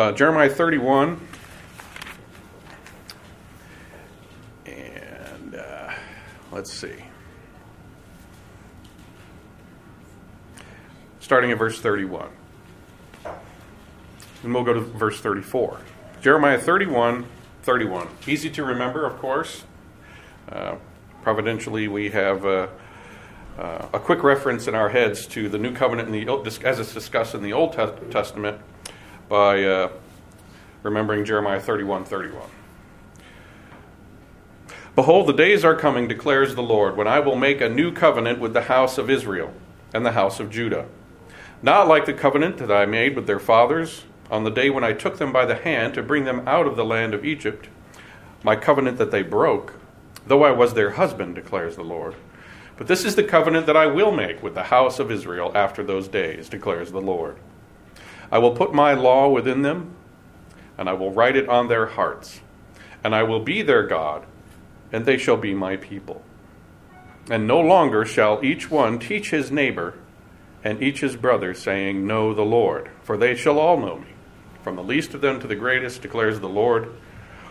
uh, Jeremiah 31. And uh, let's see. Starting at verse 31. And we'll go to verse 34. Jeremiah 31, 31. Easy to remember, of course. Uh, providentially, we have uh, uh, a quick reference in our heads to the new covenant in the, as it's discussed in the Old Testament by uh, remembering Jeremiah 31, 31. Behold, the days are coming, declares the Lord, when I will make a new covenant with the house of Israel and the house of Judah. Not like the covenant that I made with their fathers on the day when I took them by the hand to bring them out of the land of Egypt, my covenant that they broke, though I was their husband, declares the Lord. But this is the covenant that I will make with the house of Israel after those days, declares the Lord. I will put my law within them, and I will write it on their hearts, and I will be their God, and they shall be my people. And no longer shall each one teach his neighbor and each his brother, saying, Know the Lord, for they shall all know me from the least of them to the greatest, declares the Lord.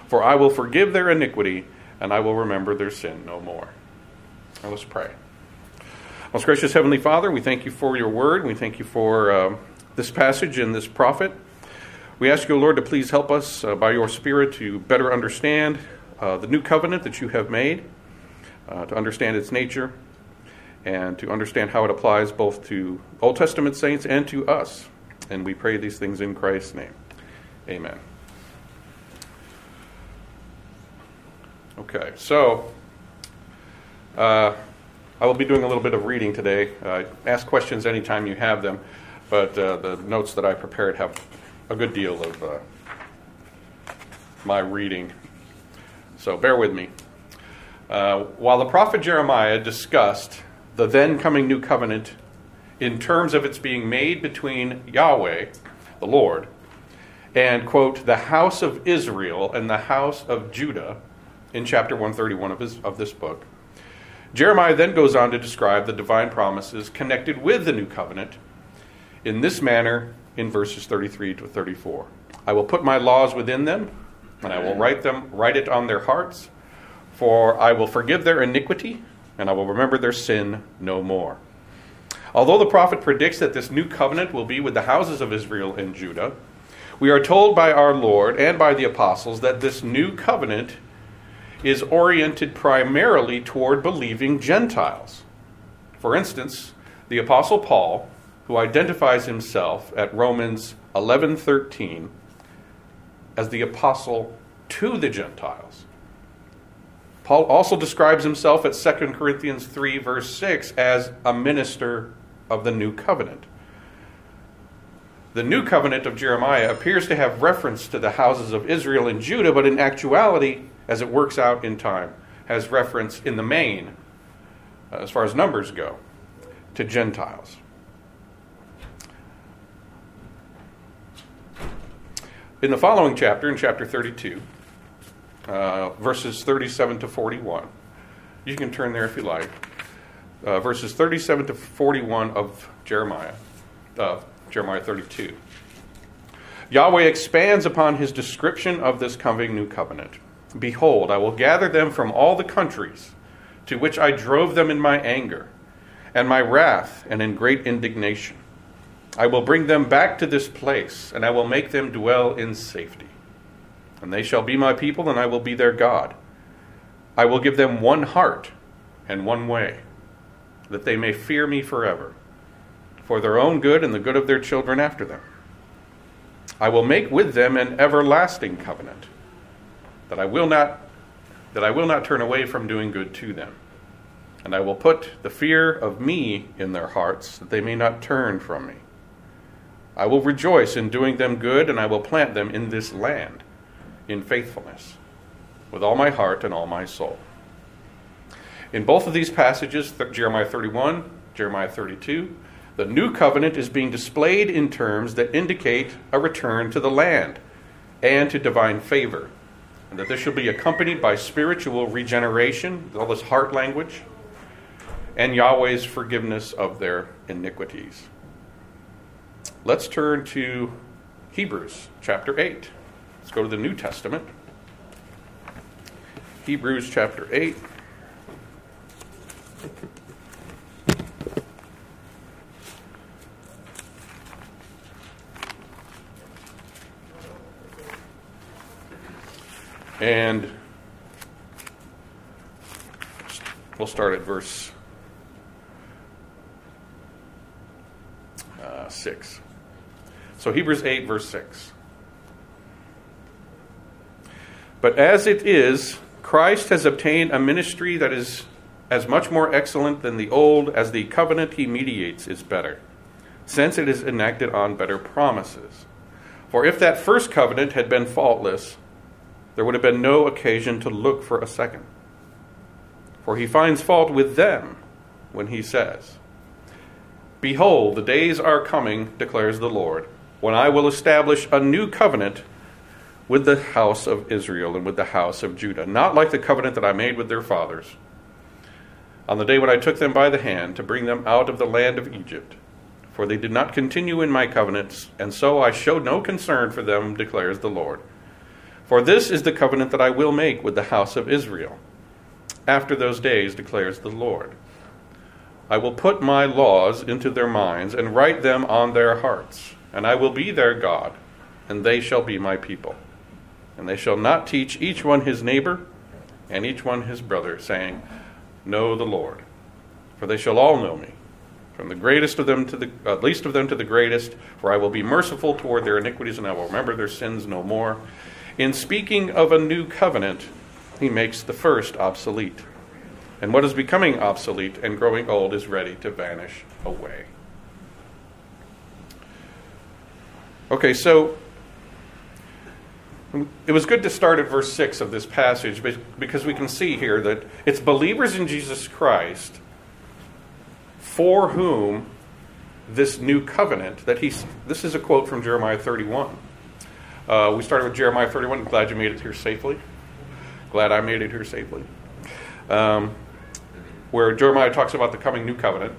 For I will forgive their iniquity, and I will remember their sin no more. Now let's pray. Most gracious Heavenly Father, we thank you for your word. We thank you for uh, this passage and this prophet. We ask you, Lord, to please help us uh, by your Spirit to better understand uh, the new covenant that you have made, uh, to understand its nature, and to understand how it applies both to Old Testament saints and to us. And we pray these things in Christ's name. Amen. Okay, so uh, I will be doing a little bit of reading today. Uh, ask questions anytime you have them, but uh, the notes that I prepared have a good deal of uh, my reading. So bear with me. Uh, while the prophet Jeremiah discussed the then coming new covenant in terms of its being made between Yahweh, the Lord, and, quote, the house of Israel and the house of Judah in chapter 131 of, his, of this book. Jeremiah then goes on to describe the divine promises connected with the new covenant in this manner in verses 33 to 34. I will put my laws within them, and I will write them, write it on their hearts, for I will forgive their iniquity, and I will remember their sin no more. Although the prophet predicts that this new covenant will be with the houses of Israel and Judah, we are told by our Lord and by the apostles that this new covenant is oriented primarily toward believing Gentiles. For instance, the apostle Paul, who identifies himself at Romans 11:13 as the apostle to the Gentiles. Paul also describes himself at 2 Corinthians 3 verse 6 as a minister of the new covenant. The new covenant of Jeremiah appears to have reference to the houses of Israel and Judah, but in actuality, as it works out in time, has reference in the main, uh, as far as numbers go, to Gentiles. In the following chapter, in chapter 32, uh, verses 37 to 41, you can turn there if you like uh, verses 37 to 41 of Jeremiah, uh, Jeremiah 32. Yahweh expands upon his description of this coming new covenant. Behold, I will gather them from all the countries to which I drove them in my anger and my wrath and in great indignation. I will bring them back to this place, and I will make them dwell in safety. And they shall be my people, and I will be their God. I will give them one heart and one way that they may fear me forever, for their own good and the good of their children after them. I will make with them an everlasting covenant, that I will not that I will not turn away from doing good to them. And I will put the fear of me in their hearts, that they may not turn from me. I will rejoice in doing them good, and I will plant them in this land in faithfulness, with all my heart and all my soul. In both of these passages, Jeremiah 31, Jeremiah 32, the new covenant is being displayed in terms that indicate a return to the land and to divine favor. And that this shall be accompanied by spiritual regeneration, all this heart language, and Yahweh's forgiveness of their iniquities. Let's turn to Hebrews chapter 8. Let's go to the New Testament. Hebrews chapter 8. And we'll start at verse uh, 6. So Hebrews 8, verse 6. But as it is, Christ has obtained a ministry that is as much more excellent than the old as the covenant he mediates is better, since it is enacted on better promises. For if that first covenant had been faultless, there would have been no occasion to look for a second. For he finds fault with them when he says, Behold, the days are coming, declares the Lord, when I will establish a new covenant with the house of Israel and with the house of Judah, not like the covenant that I made with their fathers on the day when I took them by the hand to bring them out of the land of Egypt. For they did not continue in my covenants, and so I showed no concern for them, declares the Lord. For this is the covenant that I will make with the house of Israel. After those days, declares the Lord. I will put my laws into their minds and write them on their hearts, and I will be their God, and they shall be my people. And they shall not teach each one his neighbor and each one his brother, saying, Know the Lord, for they shall all know me, from the greatest of them to the uh, least of them to the greatest, for I will be merciful toward their iniquities, and I will remember their sins no more. In speaking of a new covenant, he makes the first obsolete. And what is becoming obsolete and growing old is ready to vanish away. Okay, so it was good to start at verse 6 of this passage because we can see here that it's believers in Jesus Christ for whom this new covenant that he's this is a quote from Jeremiah 31 uh, we started with Jeremiah 31. Glad you made it here safely. Glad I made it here safely. Um, where Jeremiah talks about the coming new covenant.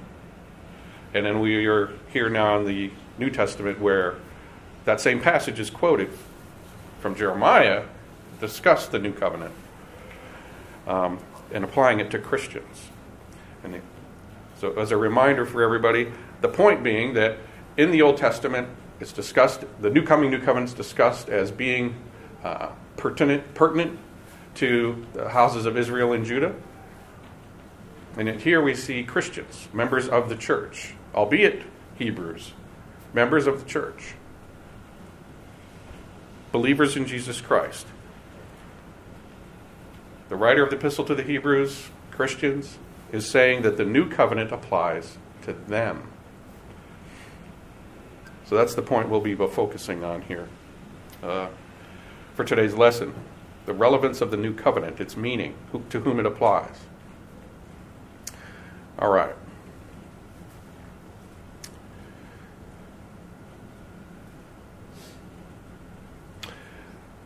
And then we are here now in the New Testament where that same passage is quoted from Jeremiah, discuss the new covenant um, and applying it to Christians. And so, as a reminder for everybody, the point being that in the Old Testament, it's discussed, the new coming new covenant is discussed as being uh, pertinent, pertinent to the houses of Israel and Judah. And here we see Christians, members of the church, albeit Hebrews, members of the church, believers in Jesus Christ. The writer of the epistle to the Hebrews, Christians, is saying that the new covenant applies to them. So that's the point we'll be focusing on here uh, for today's lesson the relevance of the new covenant, its meaning, who, to whom it applies. All right.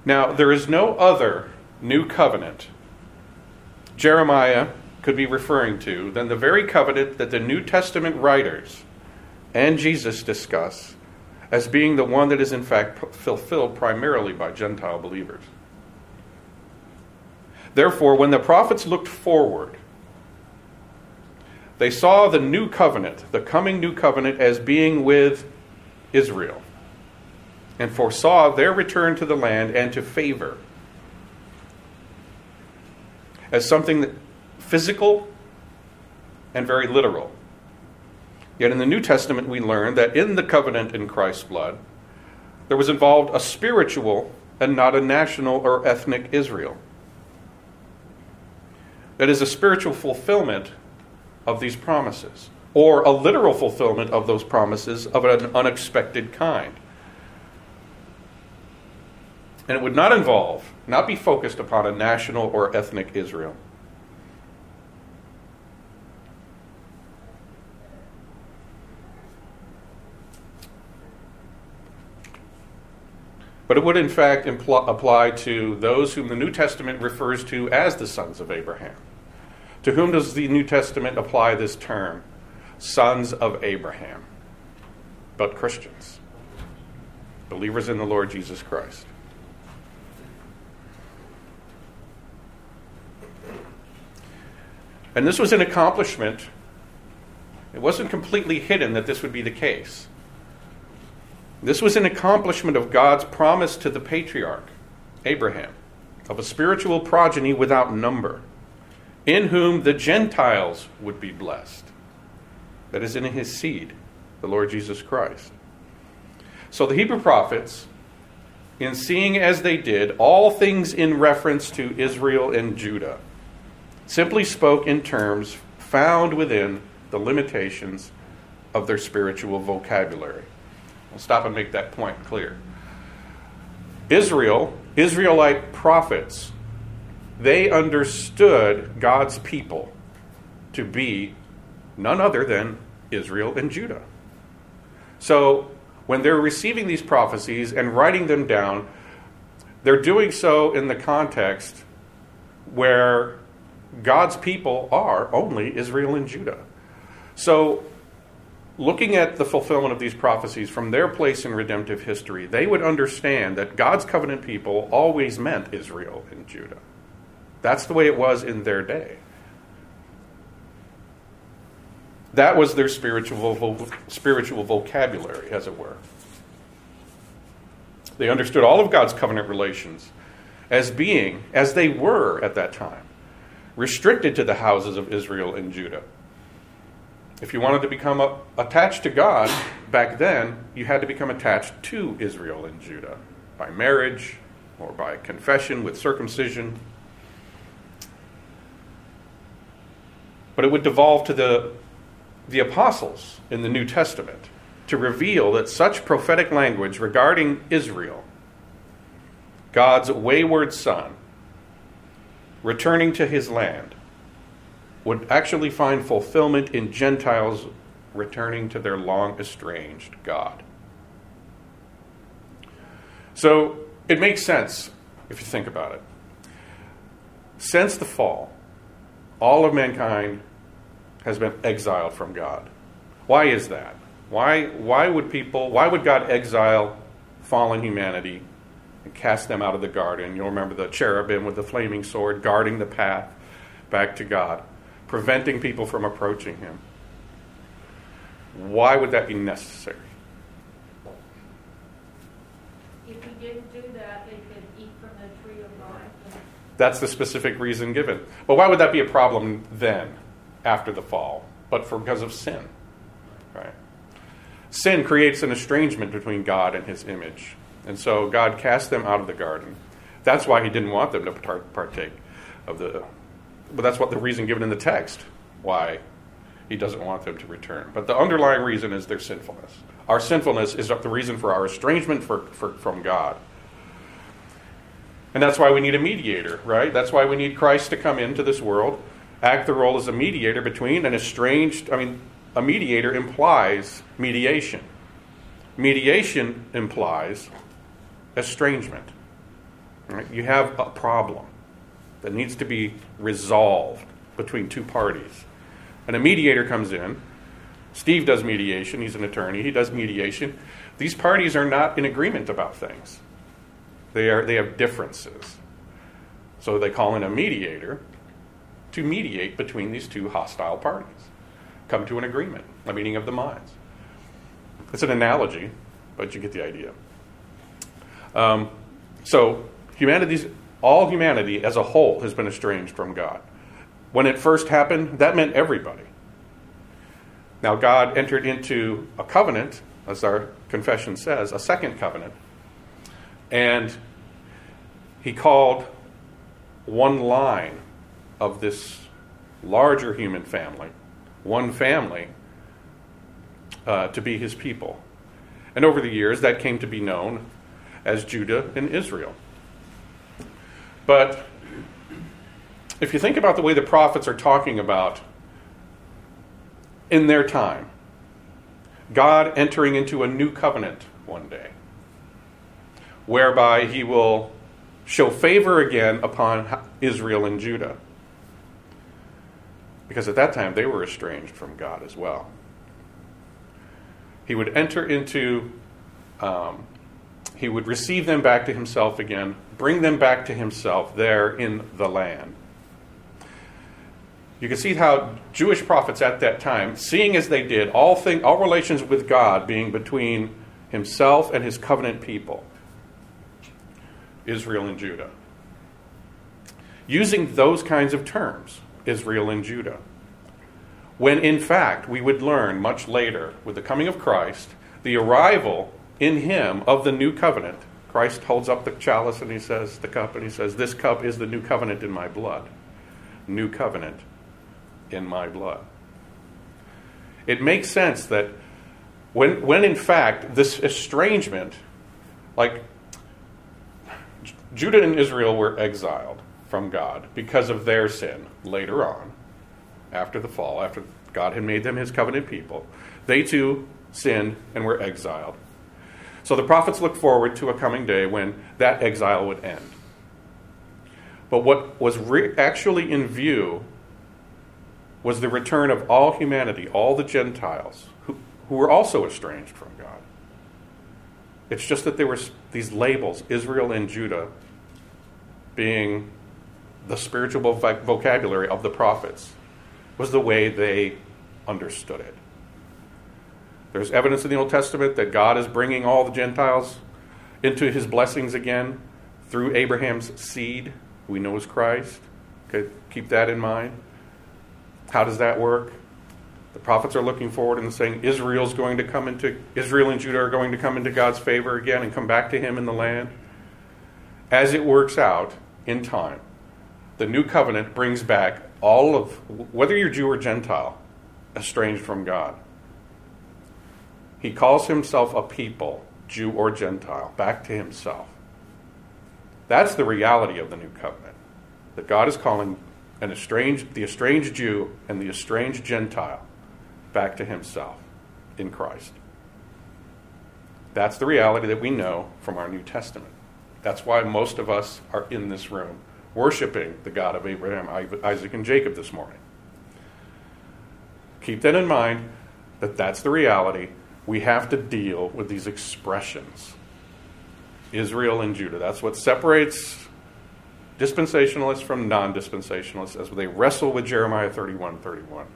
Now, there is no other new covenant Jeremiah could be referring to than the very covenant that the New Testament writers and Jesus discuss as being the one that is in fact fulfilled primarily by Gentile believers. Therefore, when the prophets looked forward, they saw the new covenant, the coming new covenant, as being with Israel, and foresaw their return to the land and to favor as something that, physical and very literal. Yet in the New Testament, we learn that in the covenant in Christ's blood, there was involved a spiritual and not a national or ethnic Israel. That is a spiritual fulfillment of these promises, or a literal fulfillment of those promises of an unexpected kind. And it would not involve, not be focused upon a national or ethnic Israel. But it would, in fact, impl- apply to those whom the New Testament refers to as the sons of Abraham. To whom does the New Testament apply this term? Sons of Abraham. But Christians, believers in the Lord Jesus Christ. And this was an accomplishment. It wasn't completely hidden that this would be the case. This was an accomplishment of God's promise to the patriarch, Abraham, of a spiritual progeny without number, in whom the Gentiles would be blessed. That is, in his seed, the Lord Jesus Christ. So the Hebrew prophets, in seeing as they did all things in reference to Israel and Judah, simply spoke in terms found within the limitations of their spiritual vocabulary. I'll stop and make that point clear. Israel, Israelite prophets, they understood God's people to be none other than Israel and Judah. So when they're receiving these prophecies and writing them down, they're doing so in the context where God's people are only Israel and Judah. So, looking at the fulfillment of these prophecies from their place in redemptive history, they would understand that God's covenant people always meant Israel and Judah. That's the way it was in their day. That was their spiritual, spiritual vocabulary, as it were. They understood all of God's covenant relations as being, as they were at that time, restricted to the houses of Israel and Judah. If you wanted to become a, attached to God back then, you had to become attached to Israel and Judah by marriage or by confession with circumcision. But it would devolve to the, the apostles in the New Testament to reveal that such prophetic language regarding Israel, God's wayward son, returning to his land would actually find fulfillment in Gentiles returning to their long estranged God. So it makes sense if you think about it. Since the fall, all of mankind has been exiled from God. Why is that? Why, why would people, why would God exile fallen humanity and cast them out of the garden. You'll remember the cherubim with the flaming sword guarding the path back to God, preventing people from approaching Him. Why would that be necessary? If he didn't do that, they could eat from the tree of life. and- That's the specific reason given. But why would that be a problem then, after the fall? But for because of sin. Right? Sin creates an estrangement between God and his image. And so God cast them out of the garden. That's why he didn't want them to partake of the. But that's what the reason given in the text why he doesn't want them to return. But the underlying reason is their sinfulness. Our sinfulness is the reason for our estrangement for, for, from God. And that's why we need a mediator, right? That's why we need Christ to come into this world, act the role as a mediator between an estranged, I mean, a mediator implies mediation. Mediation implies estrangement. Right? You have a problem that needs to be resolved between two parties. And a mediator comes in. Steve does mediation. He's an attorney. He does mediation. These parties are not in agreement about things. They, are, they have differences. So they call in a mediator to mediate between these two hostile parties, come to an agreement, a meeting of the minds. It's an analogy, but you get the idea. Um, so humanity's all humanity as a whole has been estranged from God. When it first happened, that meant everybody. Now God entered into a covenant, as our confession says, a second covenant, and he called one line of this larger human family, one family, uh, to be his people. And over the years, that came to be known as Judah and Israel. But if you think about the way the prophets are talking about in their time, God entering into a new covenant one day, whereby he will show favor again upon Israel and Judah. Because at that time they were estranged from God as well. He would enter into um, he would receive them back to himself again, bring them back to himself there in the land. You can see how Jewish prophets at that time, seeing as they did, all, thing, all relations with God being between himself and his covenant people, Israel and Judah. Using those kinds of terms, Israel and Judah. When in fact, we would learn much later, with the coming of Christ, the arrival in him of the new covenant. Christ holds up the chalice and he says, the cup, and he says, This cup is the new covenant in my blood. New covenant in my blood. It makes sense that when, when in fact this estrangement, like Judah and Israel were exiled from God because of their sin later on, after the fall, after God had made them his covenant people, they too sinned and were exiled. So the prophets looked forward to a coming day when that exile would end. But what was re- actually in view was the return of all humanity, all the Gentiles, who, who were also estranged from God. It's just that there were these labels, Israel and Judah, being the spiritual vocabulary of the prophets, was the way they understood it. There's evidence in the Old Testament that God is bringing all the Gentiles into his blessings again through Abraham's seed, who we know is Christ. Okay, keep that in mind. How does that work? The prophets are looking forward and saying Israel's going to come into Israel and Judah are going to come into God's favor again and come back to him in the land. As it works out in time, the new covenant brings back all of whether you're Jew or Gentile, estranged from God. He calls himself a people, Jew or Gentile, back to himself. That's the reality of the new covenant. That God is calling an estranged, the estranged Jew and the estranged Gentile back to himself in Christ. That's the reality that we know from our New Testament. That's why most of us are in this room worshiping the God of Abraham, Isaac, and Jacob this morning. Keep that in mind that that's the reality. We have to deal with these expressions Israel and Judah. That's what separates dispensationalists from non dispensationalists as they wrestle with Jeremiah 31 31.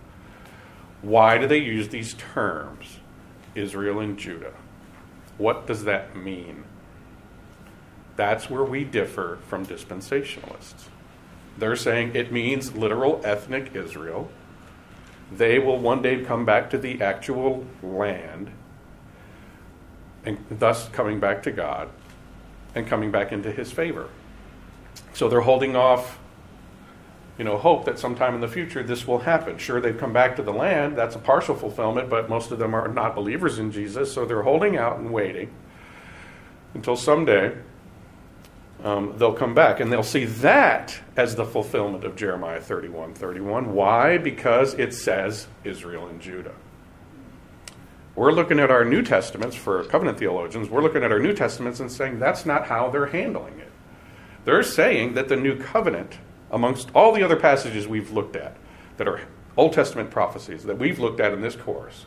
Why do they use these terms, Israel and Judah? What does that mean? That's where we differ from dispensationalists. They're saying it means literal ethnic Israel. They will one day come back to the actual land, and thus coming back to God and coming back into his favor. So they're holding off, you know, hope that sometime in the future this will happen. Sure, they've come back to the land. That's a partial fulfillment, but most of them are not believers in Jesus. So they're holding out and waiting until someday um, they'll come back. And they'll see that as the fulfillment of Jeremiah 31 31. Why? Because it says Israel and Judah. We're looking at our New Testaments for covenant theologians, we're looking at our New Testaments and saying that's not how they're handling it. They're saying that the new covenant, amongst all the other passages we've looked at that are Old Testament prophecies that we've looked at in this course,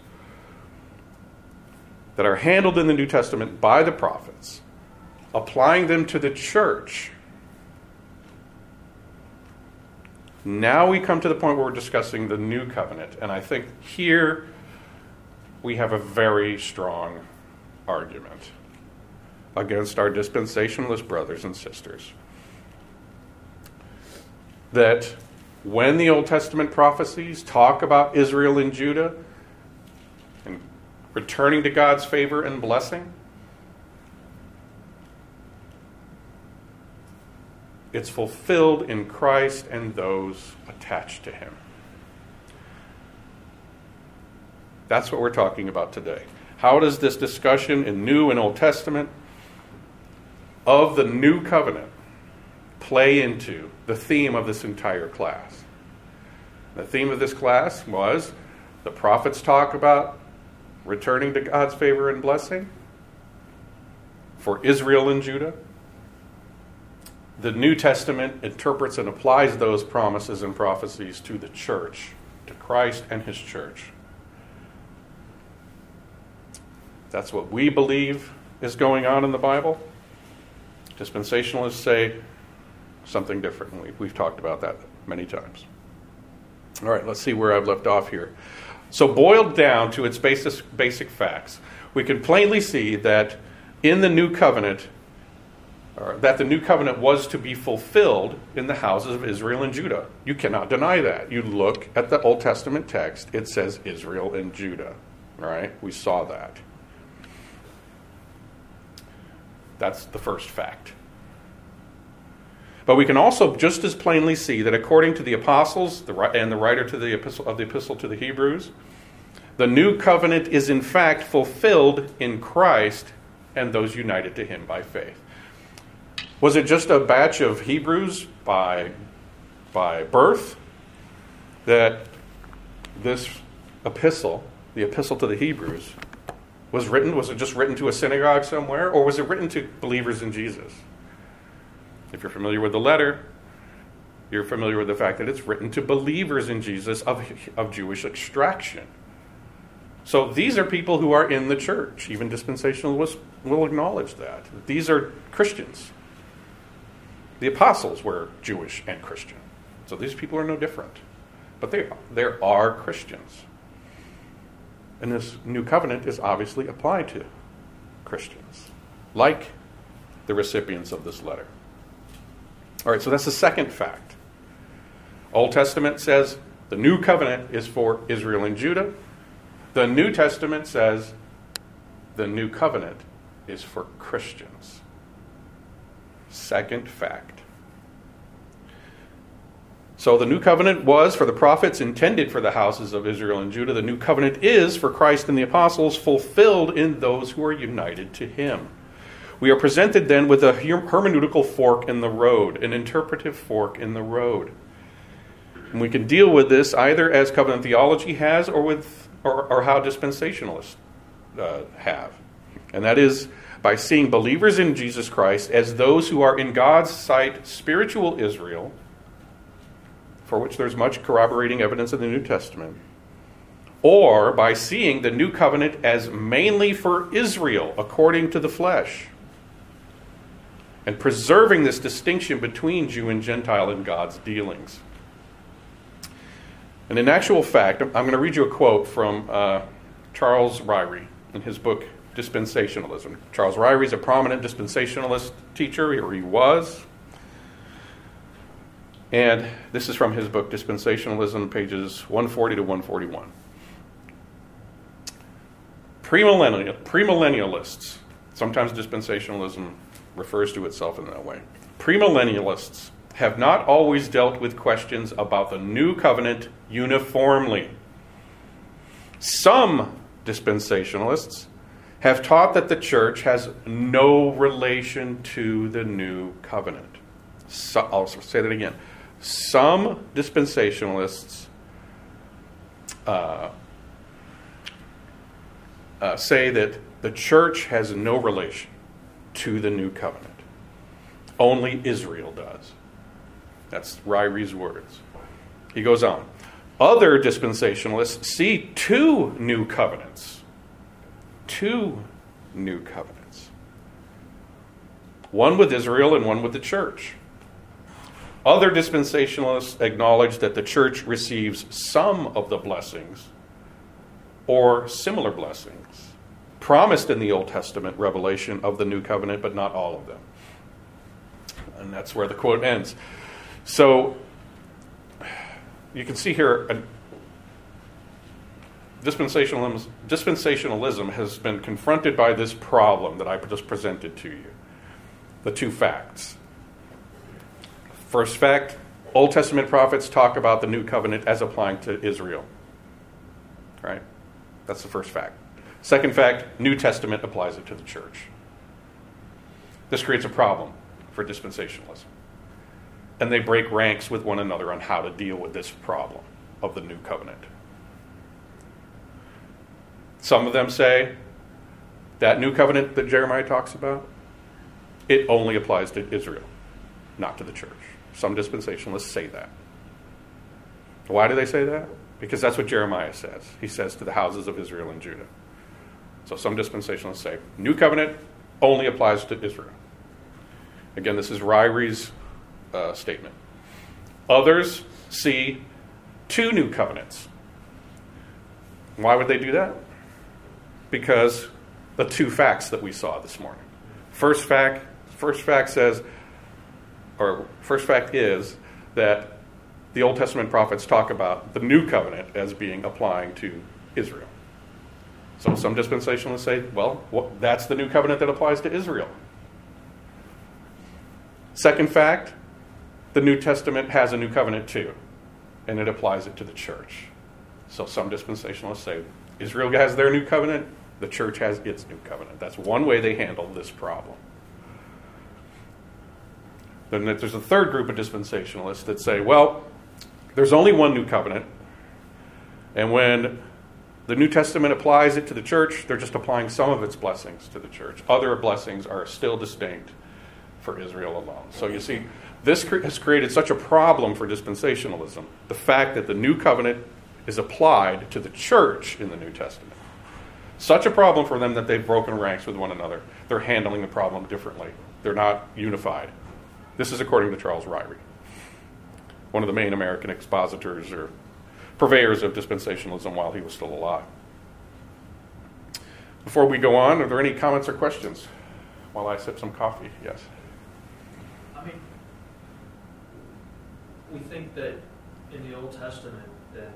that are handled in the New Testament by the prophets, applying them to the church. Now we come to the point where we're discussing the new covenant, and I think here we have a very strong argument against our dispensationalist brothers and sisters that when the Old Testament prophecies talk about Israel and Judah and returning to God's favor and blessing, it's fulfilled in Christ and those attached to him. That's what we're talking about today. How does this discussion in New and Old Testament of the new covenant play into the theme of this entire class. The theme of this class was the prophets talk about returning to God's favor and blessing for Israel and Judah. The New Testament interprets and applies those promises and prophecies to the church, to Christ and his church. That's what we believe is going on in the Bible. Dispensationalists say something different. We've, we've talked about that many times. All right, let's see where I've left off here. So, boiled down to its basic, basic facts, we can plainly see that in the new covenant, that the new covenant was to be fulfilled in the houses of Israel and Judah. You cannot deny that. You look at the Old Testament text, it says Israel and Judah. All right? We saw that. That's the first fact. But we can also just as plainly see that according to the apostles and the writer to the epistle, of the epistle to the Hebrews, the new covenant is in fact fulfilled in Christ and those united to him by faith. Was it just a batch of Hebrews by, by birth that this epistle, the epistle to the Hebrews, was written? Was it just written to a synagogue somewhere? Or was it written to believers in Jesus? If you're familiar with the letter, you're familiar with the fact that it's written to believers in Jesus of, of Jewish extraction. So these are people who are in the church. Even dispensationalists will acknowledge that. These are Christians. The apostles were Jewish and Christian. So these people are no different. But they, there are Christians. And this new covenant is obviously applied to Christians, like the recipients of this letter. All right, so that's the second fact. Old Testament says the new covenant is for Israel and Judah. The New Testament says the new covenant is for Christians. Second fact. So the new covenant was for the prophets intended for the houses of Israel and Judah. The new covenant is for Christ and the apostles fulfilled in those who are united to him. We are presented then with a hermeneutical fork in the road, an interpretive fork in the road. And we can deal with this either as covenant theology has or with or, or how dispensationalists uh, have. And that is by seeing believers in Jesus Christ as those who are in God's sight spiritual Israel for which there's much corroborating evidence in the New Testament, or by seeing the new covenant as mainly for Israel according to the flesh, and preserving this distinction between Jew and Gentile in God's dealings. And in actual fact, I'm going to read you a quote from uh, Charles Ryrie in his book Dispensationalism. Charles Ryrie is a prominent dispensationalist teacher, or he was. And this is from his book, Dispensationalism, pages 140 to 141. Premillennial, premillennialists, sometimes dispensationalism refers to itself in that way. Premillennialists have not always dealt with questions about the new covenant uniformly. Some dispensationalists have taught that the church has no relation to the new covenant. So, I'll say that again. Some dispensationalists uh, uh, say that the church has no relation to the new covenant. Only Israel does. That's Ryrie's words. He goes on. Other dispensationalists see two new covenants. Two new covenants. One with Israel and one with the church. Other dispensationalists acknowledge that the church receives some of the blessings or similar blessings promised in the Old Testament revelation of the new covenant, but not all of them. And that's where the quote ends. So you can see here a, dispensationalism, dispensationalism has been confronted by this problem that I just presented to you the two facts. First fact Old Testament prophets talk about the new covenant as applying to Israel. Right? That's the first fact. Second fact New Testament applies it to the church. This creates a problem for dispensationalism. And they break ranks with one another on how to deal with this problem of the new covenant. Some of them say that new covenant that Jeremiah talks about, it only applies to Israel, not to the church. Some dispensationalists say that. Why do they say that? Because that's what Jeremiah says. He says to the houses of Israel and Judah. So some dispensationalists say, New covenant only applies to Israel. Again, this is Ryrie's uh, statement. Others see two new covenants. Why would they do that? Because the two facts that we saw this morning. First fact, first fact says, or first fact is that the Old Testament prophets talk about the new covenant as being applying to Israel. So some dispensationalists say, well, what, that's the new covenant that applies to Israel. Second fact, the New Testament has a new covenant too, and it applies it to the church. So some dispensationalists say Israel has their new covenant, the church has its new covenant. That's one way they handle this problem. Then there's a third group of dispensationalists that say, well, there's only one new covenant, and when the New Testament applies it to the church, they're just applying some of its blessings to the church. Other blessings are still distinct for Israel alone. So you see, this has created such a problem for dispensationalism the fact that the new covenant is applied to the church in the New Testament. Such a problem for them that they've broken ranks with one another. They're handling the problem differently, they're not unified. This is according to Charles Ryrie, one of the main American expositors or purveyors of dispensationalism while he was still alive. Before we go on, are there any comments or questions while I sip some coffee? Yes. I mean, we think that in the Old Testament that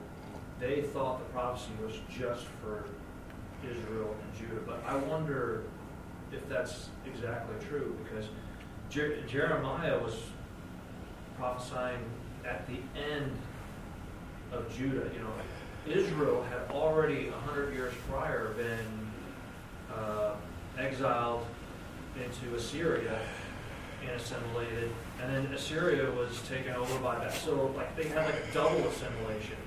they thought the prophecy was just for Israel and Judah, but I wonder if that's exactly true because Jer- Jeremiah was prophesying at the end of Judah. You know, Israel had already a hundred years prior been uh, exiled into Assyria and assimilated, and then Assyria was taken over by that. So like they had like double assimilation.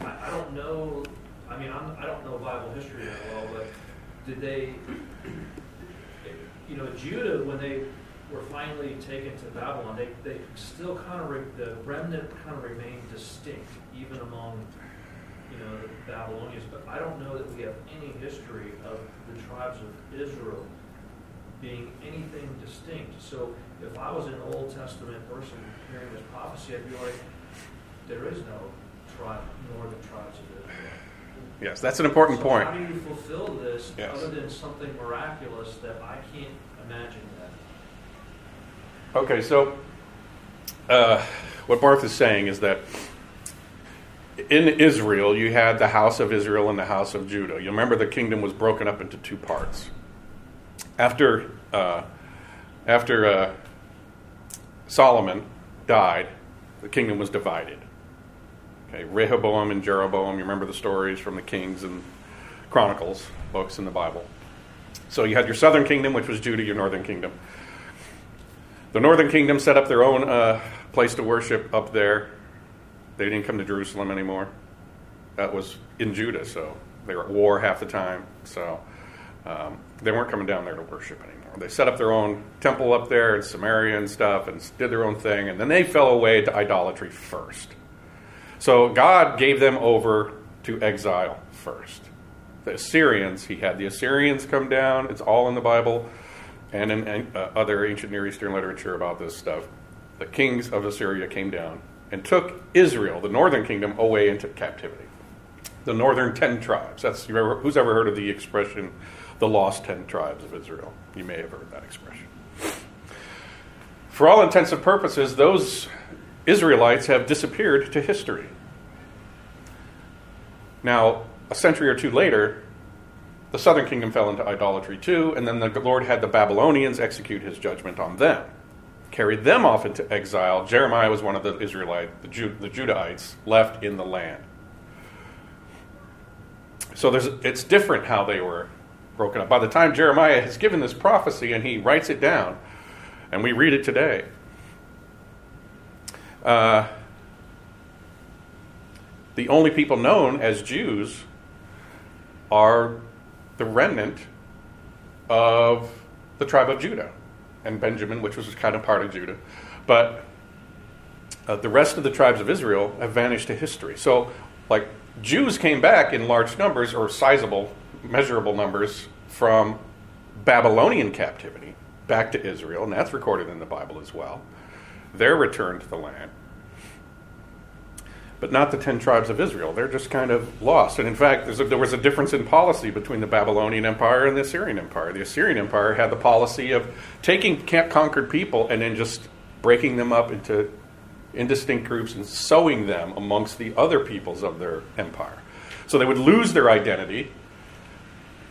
I, I don't know. I mean, I'm, I don't know Bible history that well, but did they? You know, Judah when they were finally taken to Babylon, they, they still kind of, re, the remnant kind of remained distinct, even among, you know, the Babylonians. But I don't know that we have any history of the tribes of Israel being anything distinct. So if I was an Old Testament person hearing this prophecy, I'd be like, there is no tribe, northern tribes of Israel. Yes, that's an important so point. How do you fulfill this yes. other than something miraculous that I can't imagine that? Okay, so uh, what Barth is saying is that in Israel, you had the house of Israel and the house of Judah. You remember the kingdom was broken up into two parts. After, uh, after uh, Solomon died, the kingdom was divided. Okay, Rehoboam and Jeroboam, you remember the stories from the Kings and Chronicles books in the Bible. So you had your southern kingdom, which was Judah, your northern kingdom. The northern kingdom set up their own uh, place to worship up there. They didn't come to Jerusalem anymore. That was in Judah, so they were at war half the time. So um, they weren't coming down there to worship anymore. They set up their own temple up there in Samaria and stuff and did their own thing, and then they fell away to idolatry first. So God gave them over to exile first. The Assyrians, he had the Assyrians come down, it's all in the Bible and in uh, other ancient Near Eastern literature about this stuff, the kings of Assyria came down and took Israel, the northern kingdom, away into captivity. The northern ten tribes. That's who's ever heard of the expression, the lost ten tribes of Israel? You may have heard that expression. For all intents and purposes, those Israelites have disappeared to history. Now, a century or two later, the southern kingdom fell into idolatry too, and then the Lord had the Babylonians execute his judgment on them, carried them off into exile. Jeremiah was one of the Israelite, the, the Judahites left in the land. So there's, it's different how they were broken up. By the time Jeremiah has given this prophecy and he writes it down, and we read it today, uh, the only people known as Jews are the remnant of the tribe of Judah and Benjamin, which was kind of part of Judah. But uh, the rest of the tribes of Israel have vanished to history. So, like, Jews came back in large numbers or sizable, measurable numbers from Babylonian captivity. back to Israel, and that's recorded in the Bible as well. They're returned to the land. But not the ten tribes of Israel. They're just kind of lost. And in fact, a, there was a difference in policy between the Babylonian Empire and the Assyrian Empire. The Assyrian Empire had the policy of taking conquered people and then just breaking them up into indistinct groups and sowing them amongst the other peoples of their empire. So they would lose their identity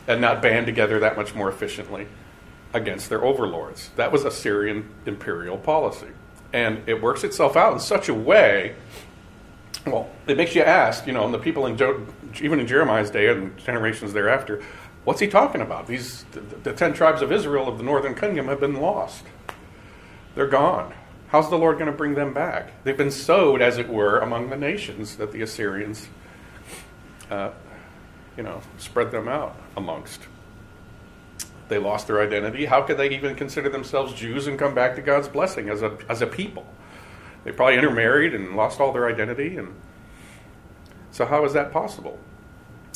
and not band together that much more efficiently against their overlords. That was Assyrian imperial policy. And it works itself out in such a way, well, it makes you ask, you know, and the people in, jo- even in Jeremiah's day and generations thereafter, what's he talking about? These, the, the ten tribes of Israel of the northern kingdom have been lost. They're gone. How's the Lord going to bring them back? They've been sowed, as it were, among the nations that the Assyrians, uh, you know, spread them out amongst. They lost their identity. How could they even consider themselves Jews and come back to God's blessing as a, as a people? They probably intermarried and lost all their identity. And so, how is that possible?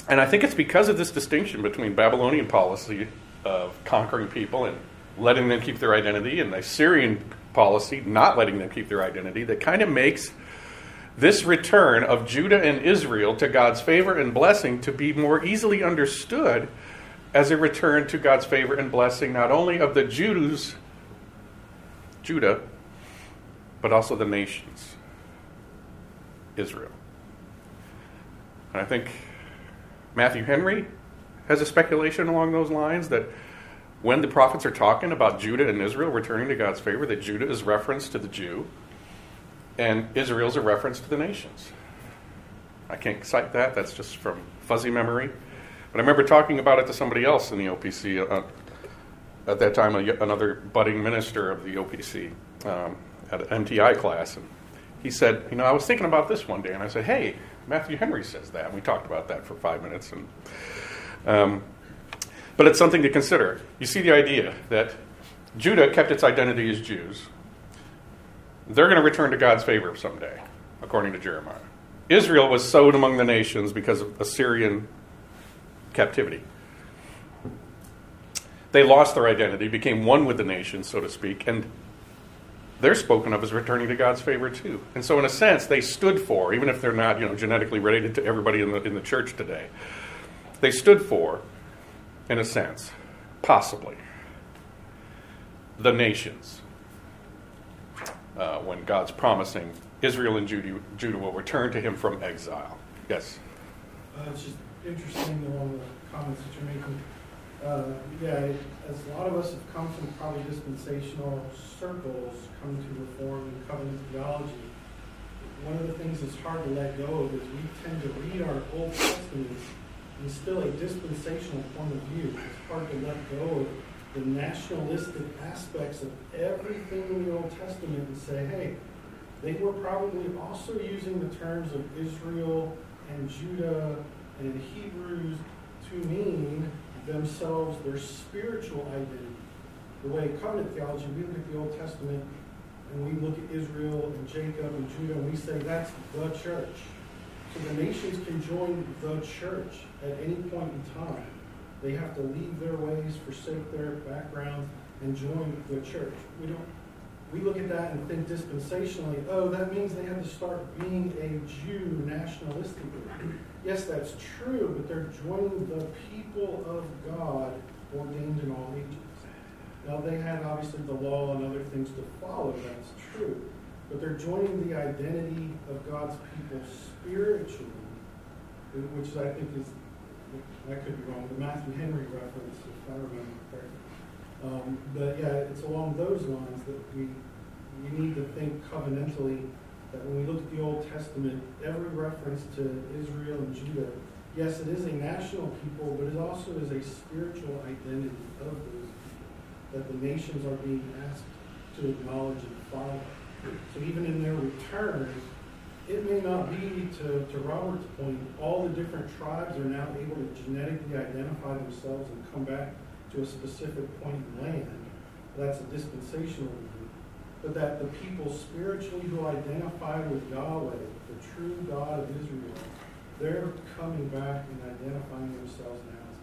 And I think it's because of this distinction between Babylonian policy of conquering people and letting them keep their identity and the Assyrian policy, not letting them keep their identity, that kind of makes this return of Judah and Israel to God's favor and blessing to be more easily understood as a return to God's favor and blessing, not only of the Jews, Judah, but also the nations, Israel. And I think Matthew Henry has a speculation along those lines that when the prophets are talking about Judah and Israel returning to God's favor, that Judah is reference to the Jew and Israel's a reference to the nations. I can't cite that, that's just from fuzzy memory. But I remember talking about it to somebody else in the OPC, uh, at that time, another budding minister of the OPC um, at an MTI class. And he said, You know, I was thinking about this one day, and I said, Hey, Matthew Henry says that. And we talked about that for five minutes. And um, but it's something to consider. You see the idea that Judah kept its identity as Jews. They're going to return to God's favor someday, according to Jeremiah. Israel was sowed among the nations because of Assyrian captivity. They lost their identity, became one with the nation, so to speak, and they're spoken of as returning to God's favor too. And so, in a sense, they stood for, even if they're not, you know, genetically related to everybody in the in the church today, they stood for in a sense, possibly, the nations. Uh, when God's promising Israel and Judah, Judah will return to him from exile. Yes? Uh, interesting along the comments that you're making. Uh, yeah, as a lot of us have come from probably dispensational circles, come to Reform and Covenant theology, one of the things that's hard to let go of is we tend to read our Old Testaments is still a dispensational point of view. It's hard to let go of the nationalistic aspects of everything in the Old Testament and say, hey, they were probably also using the terms of Israel and Judah and in Hebrews to mean themselves their spiritual identity. The way covenant theology, we look at the Old Testament and we look at Israel and Jacob and Judah and we say that's the church. So the nations can join the church at any point in time. They have to leave their ways, forsake their backgrounds, and join the church. We don't. We look at that and think dispensationally, oh, that means they have to start being a Jew nationalistically. Yes, that's true, but they're joining the people of God ordained in all ages. Now, they had obviously the law and other things to follow, that's true. But they're joining the identity of God's people spiritually, which I think is I could be wrong, the Matthew Henry reference, if I remember correctly. Um, but yeah, it's along those lines that we we need to think covenantally that when we look at the Old Testament, every reference to Israel and Judah, yes, it is a national people, but it also is a spiritual identity of those people that the nations are being asked to acknowledge and follow. So even in their return, it may not be, to, to Robert's point, all the different tribes are now able to genetically identify themselves and come back to a specific point in land. That's a dispensational. But that the people spiritually who identify with Yahweh, the true God of Israel, they're coming back and identifying themselves now as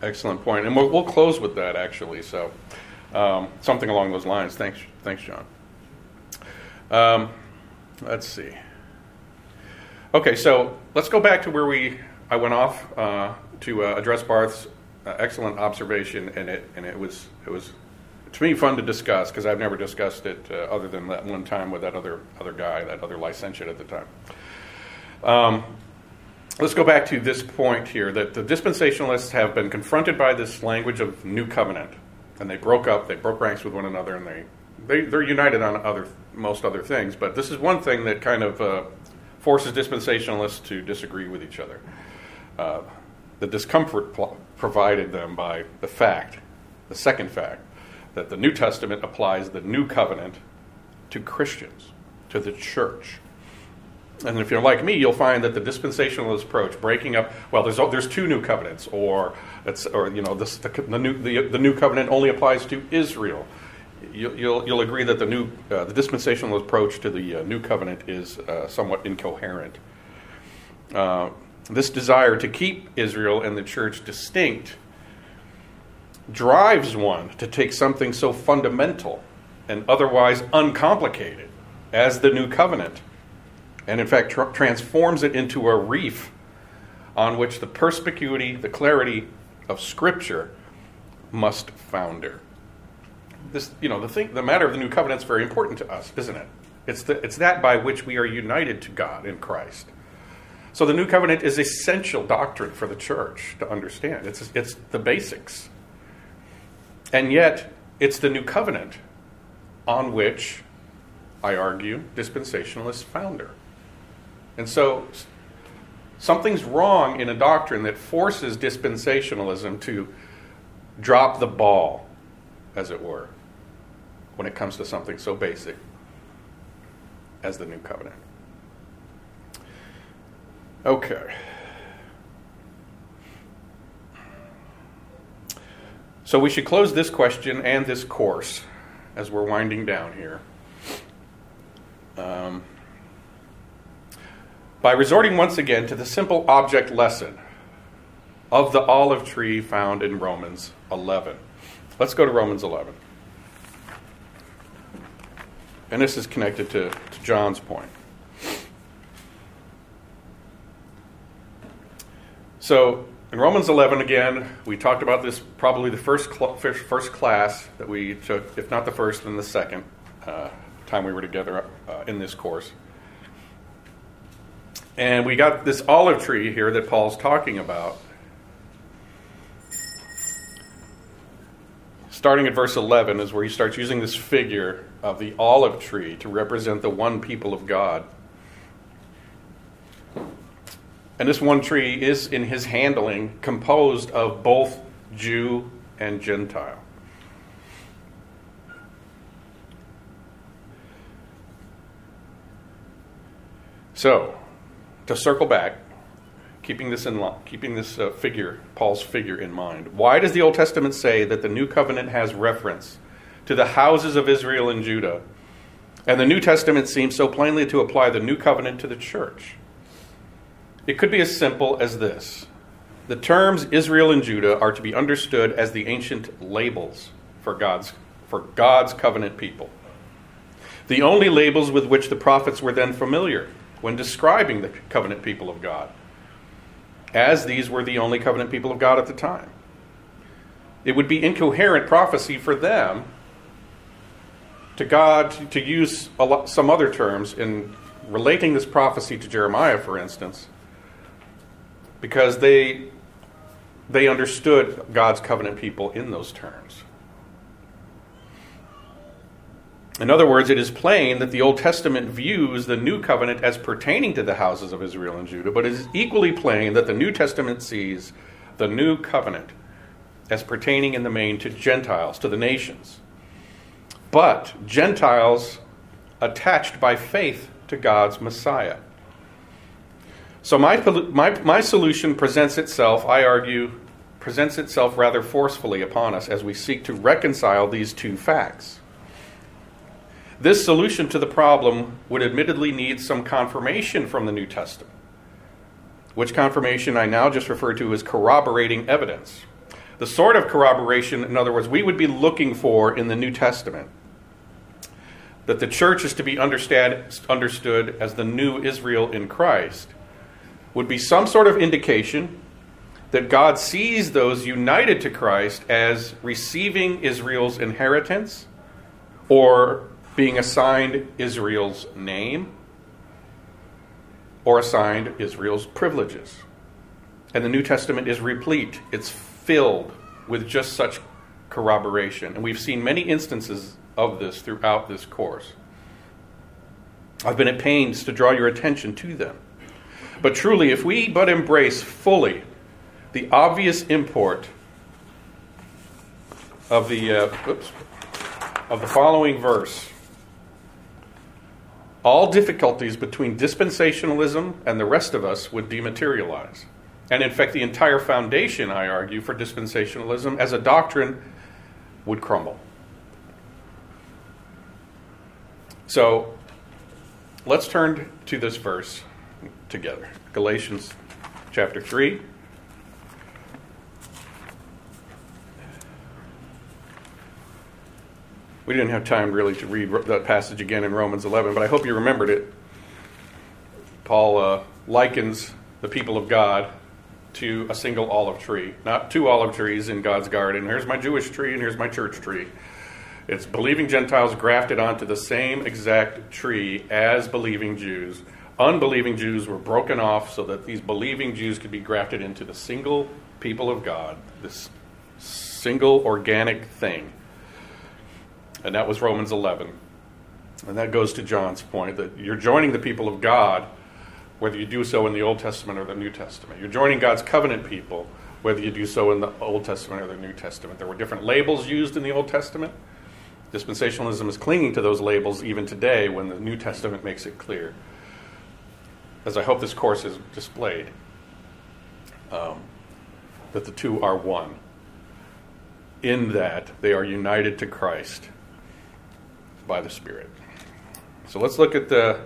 God. Excellent point. and we'll, we'll close with that actually. So, um, something along those lines. Thanks, thanks, John. Um, let's see. Okay, so let's go back to where we I went off uh, to uh, address Barth's uh, excellent observation, and it and it was it was to me fun to discuss because I've never discussed it uh, other than that one time with that other other guy, that other licentiate at the time. Um, let's go back to this point here that the dispensationalists have been confronted by this language of new covenant, and they broke up, they broke ranks with one another, and they, they they're united on other most other things. But this is one thing that kind of uh, forces dispensationalists to disagree with each other. Uh, the discomfort pl- provided them by the fact, the second fact, that the New Testament applies the new covenant to Christians, to the church. And if you're like me, you'll find that the dispensationalist approach, breaking up, well, there's there's two new covenants, or it's or you know this, the, the new the, the new covenant only applies to Israel. You, you'll you'll agree that the new uh, the dispensational approach to the uh, new covenant is uh, somewhat incoherent. Uh, this desire to keep Israel and the church distinct drives one to take something so fundamental and otherwise uncomplicated as the new covenant and in fact tra- transforms it into a reef on which the perspicuity, the clarity of Scripture must founder. This, you know, the thing, the matter of the new covenant is very important to us, isn't it? It's, the, it's that by which we are united to God in Christ. So the new covenant is essential doctrine for the church to understand. It's, it's the basics. And yet, it's the new covenant on which, I argue, dispensationalists founder. And so something's wrong in a doctrine that forces dispensationalism to drop the ball, as it were, when it comes to something so basic as the new covenant. Okay. So we should close this question and this course as we're winding down here. Um, by resorting once again to the simple object lesson of the olive tree found in Romans 11. Let's go to Romans 11. And this is connected to, to John's point. So, in Romans 11, again, we talked about this probably the first, cl- first class that we took, if not the first, then the second uh, time we were together uh, in this course. And we got this olive tree here that Paul's talking about. Starting at verse 11 is where he starts using this figure of the olive tree to represent the one people of God. And this one tree is, in his handling, composed of both Jew and Gentile. So, to circle back, keeping this in keeping this uh, figure, Paul's figure in mind. Why does the Old Testament say that the new covenant has reference to the houses of Israel and Judah, and the New Testament seems so plainly to apply the new covenant to the church? It could be as simple as this. The terms Israel and Judah are to be understood as the ancient labels for God's for God's covenant people. The only labels with which the prophets were then familiar when describing the covenant people of God, as these were the only covenant people of God at the time. It would be incoherent prophecy for them to God to use lot, some other terms in relating this prophecy to Jeremiah, for instance, because they they understood God's covenant people in those terms. In other words, it is plain that the Old Testament views the New Covenant as pertaining to the houses of Israel and Judah, but it is equally plain that the New Testament sees the New Covenant as pertaining in the main to Gentiles, to the nations. But Gentiles attached by faith to God's Messiah. So my, my, my solution presents itself, I argue, presents itself rather forcefully upon us as we seek to reconcile these two facts. This solution to the problem would admittedly need some confirmation from the New Testament, which confirmation I now just refer to as corroborating evidence. the sort of corroboration, in other words, we would be looking for in the New Testament. That the church is to be understood as the new Israel in Christ would be some sort of indication that God sees those united to Christ as receiving Israel's inheritance or being assigned Israel's name or assigned Israel's privileges. And the New Testament is replete, it's filled with just such corroboration. And we've seen many instances of this throughout this course. I've been at pains to draw your attention to them. But truly, if we but embrace fully the obvious import of the uh, oops, of the following verse, all difficulties between dispensationalism and the rest of us would dematerialize. And in fact, the entire foundation, I argue, for dispensationalism as a doctrine would crumble. So let's turn to this verse together Galatians chapter 3. We didn't have time really to read that passage again in Romans 11, but I hope you remembered it. Paul uh, likens the people of God to a single olive tree, not two olive trees in God's garden. Here's my Jewish tree and here's my church tree. It's believing Gentiles grafted onto the same exact tree as believing Jews. Unbelieving Jews were broken off so that these believing Jews could be grafted into the single people of God, this single organic thing. And that was Romans 11. And that goes to John's point that you're joining the people of God whether you do so in the Old Testament or the New Testament. You're joining God's covenant people, whether you do so in the Old Testament or the New Testament. There were different labels used in the Old Testament. Dispensationalism is clinging to those labels even today when the New Testament makes it clear. As I hope this course is displayed, um, that the two are one, in that they are united to Christ by the Spirit. So let's look at the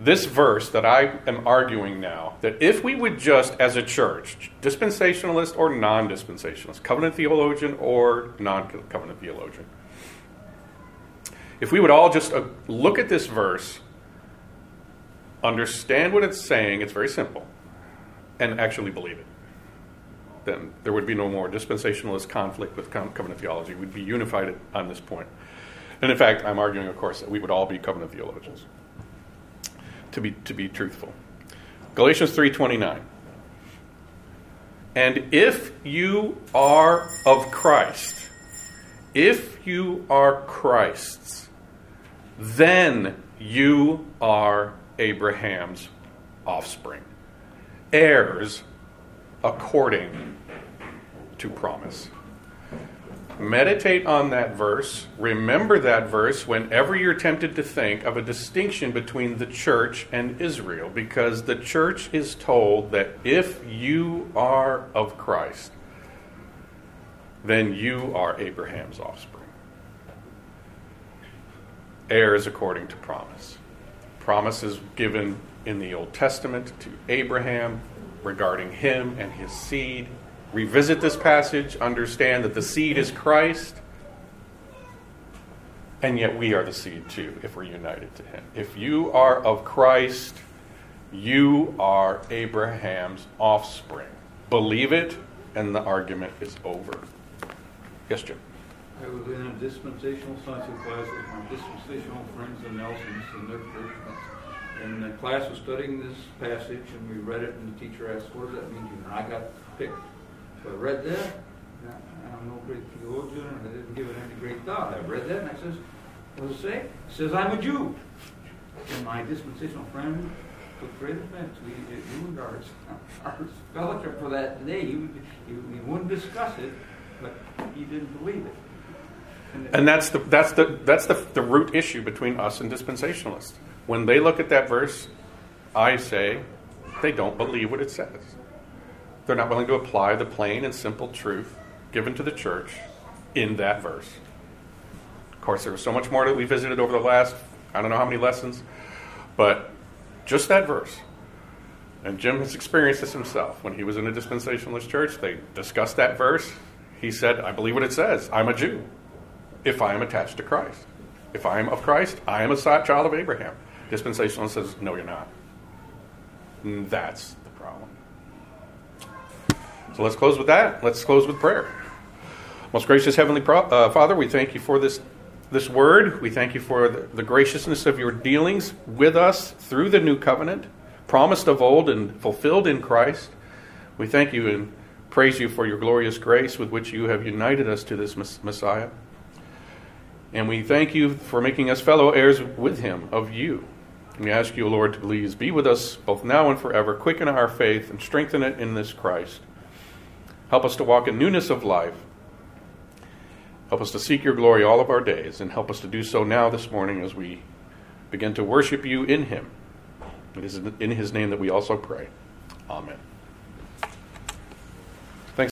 this verse that I am arguing now that if we would just, as a church, dispensationalist or non dispensationalist, covenant theologian or non covenant theologian, if we would all just uh, look at this verse, understand what it's saying, it's very simple, and actually believe it, then there would be no more dispensationalist conflict with covenant theology. We'd be unified on this point. And in fact, I'm arguing, of course, that we would all be covenant theologians to be, to be truthful. Galatians 3:29. And if you are of Christ, if you are Christ's, then you are Abraham's offspring, heirs according to promise. Meditate on that verse. Remember that verse whenever you're tempted to think of a distinction between the church and Israel, because the church is told that if you are of Christ, then you are Abraham's offspring. Heirs according to promise. Promise is given in the Old Testament to Abraham regarding him and his seed revisit this passage, understand that the seed is Christ, and yet we are the seed too if we're united to Him. If you are of Christ, you are Abraham's offspring. Believe it, and the argument is over. Yes, Jim. I was in a dispensational science class with my dispensational friends in Nelson's and their church. And the class was studying this passage, and we read it, and the teacher asked, "What does that mean to you?" And I got picked so I read that. I'm no great theologian, and I didn't give it any great thought. I read that, and I says, what does it say? It says, I'm a Jew. And my dispensational friend took great offense. We ruined our, our fellowship for that day. He, he, he wouldn't discuss it, but he didn't believe it. And, that's the that's the that's the, the root issue between us and dispensationalists. When they look at that verse, I say they don't believe what it says. They're not willing to apply the plain and simple truth given to the church in that verse. Of course, there was so much more that we visited over the last, I don't know how many lessons, but just that verse. And Jim has experienced this himself. When he was in a dispensationalist church, they discussed that verse. He said, I believe what it says. I'm a Jew if I am attached to Christ. If I am of Christ, I am a child of Abraham. Dispensationalist says, No, you're not. And that's the problem. So let's close with that. Let's close with prayer. Most gracious Heavenly Pro- uh, Father, we thank you for this, this word. We thank you for the, the graciousness of your dealings with us through the new covenant, promised of old and fulfilled in Christ. We thank you and praise you for your glorious grace with which you have united us to this Mess- Messiah. And we thank you for making us fellow heirs with him of you. We ask you, Lord, to please be with us both now and forever. Quicken our faith and strengthen it in this Christ. Help us to walk in newness of life. Help us to seek your glory all of our days, and help us to do so now this morning as we begin to worship you in him. It is in his name that we also pray. Amen.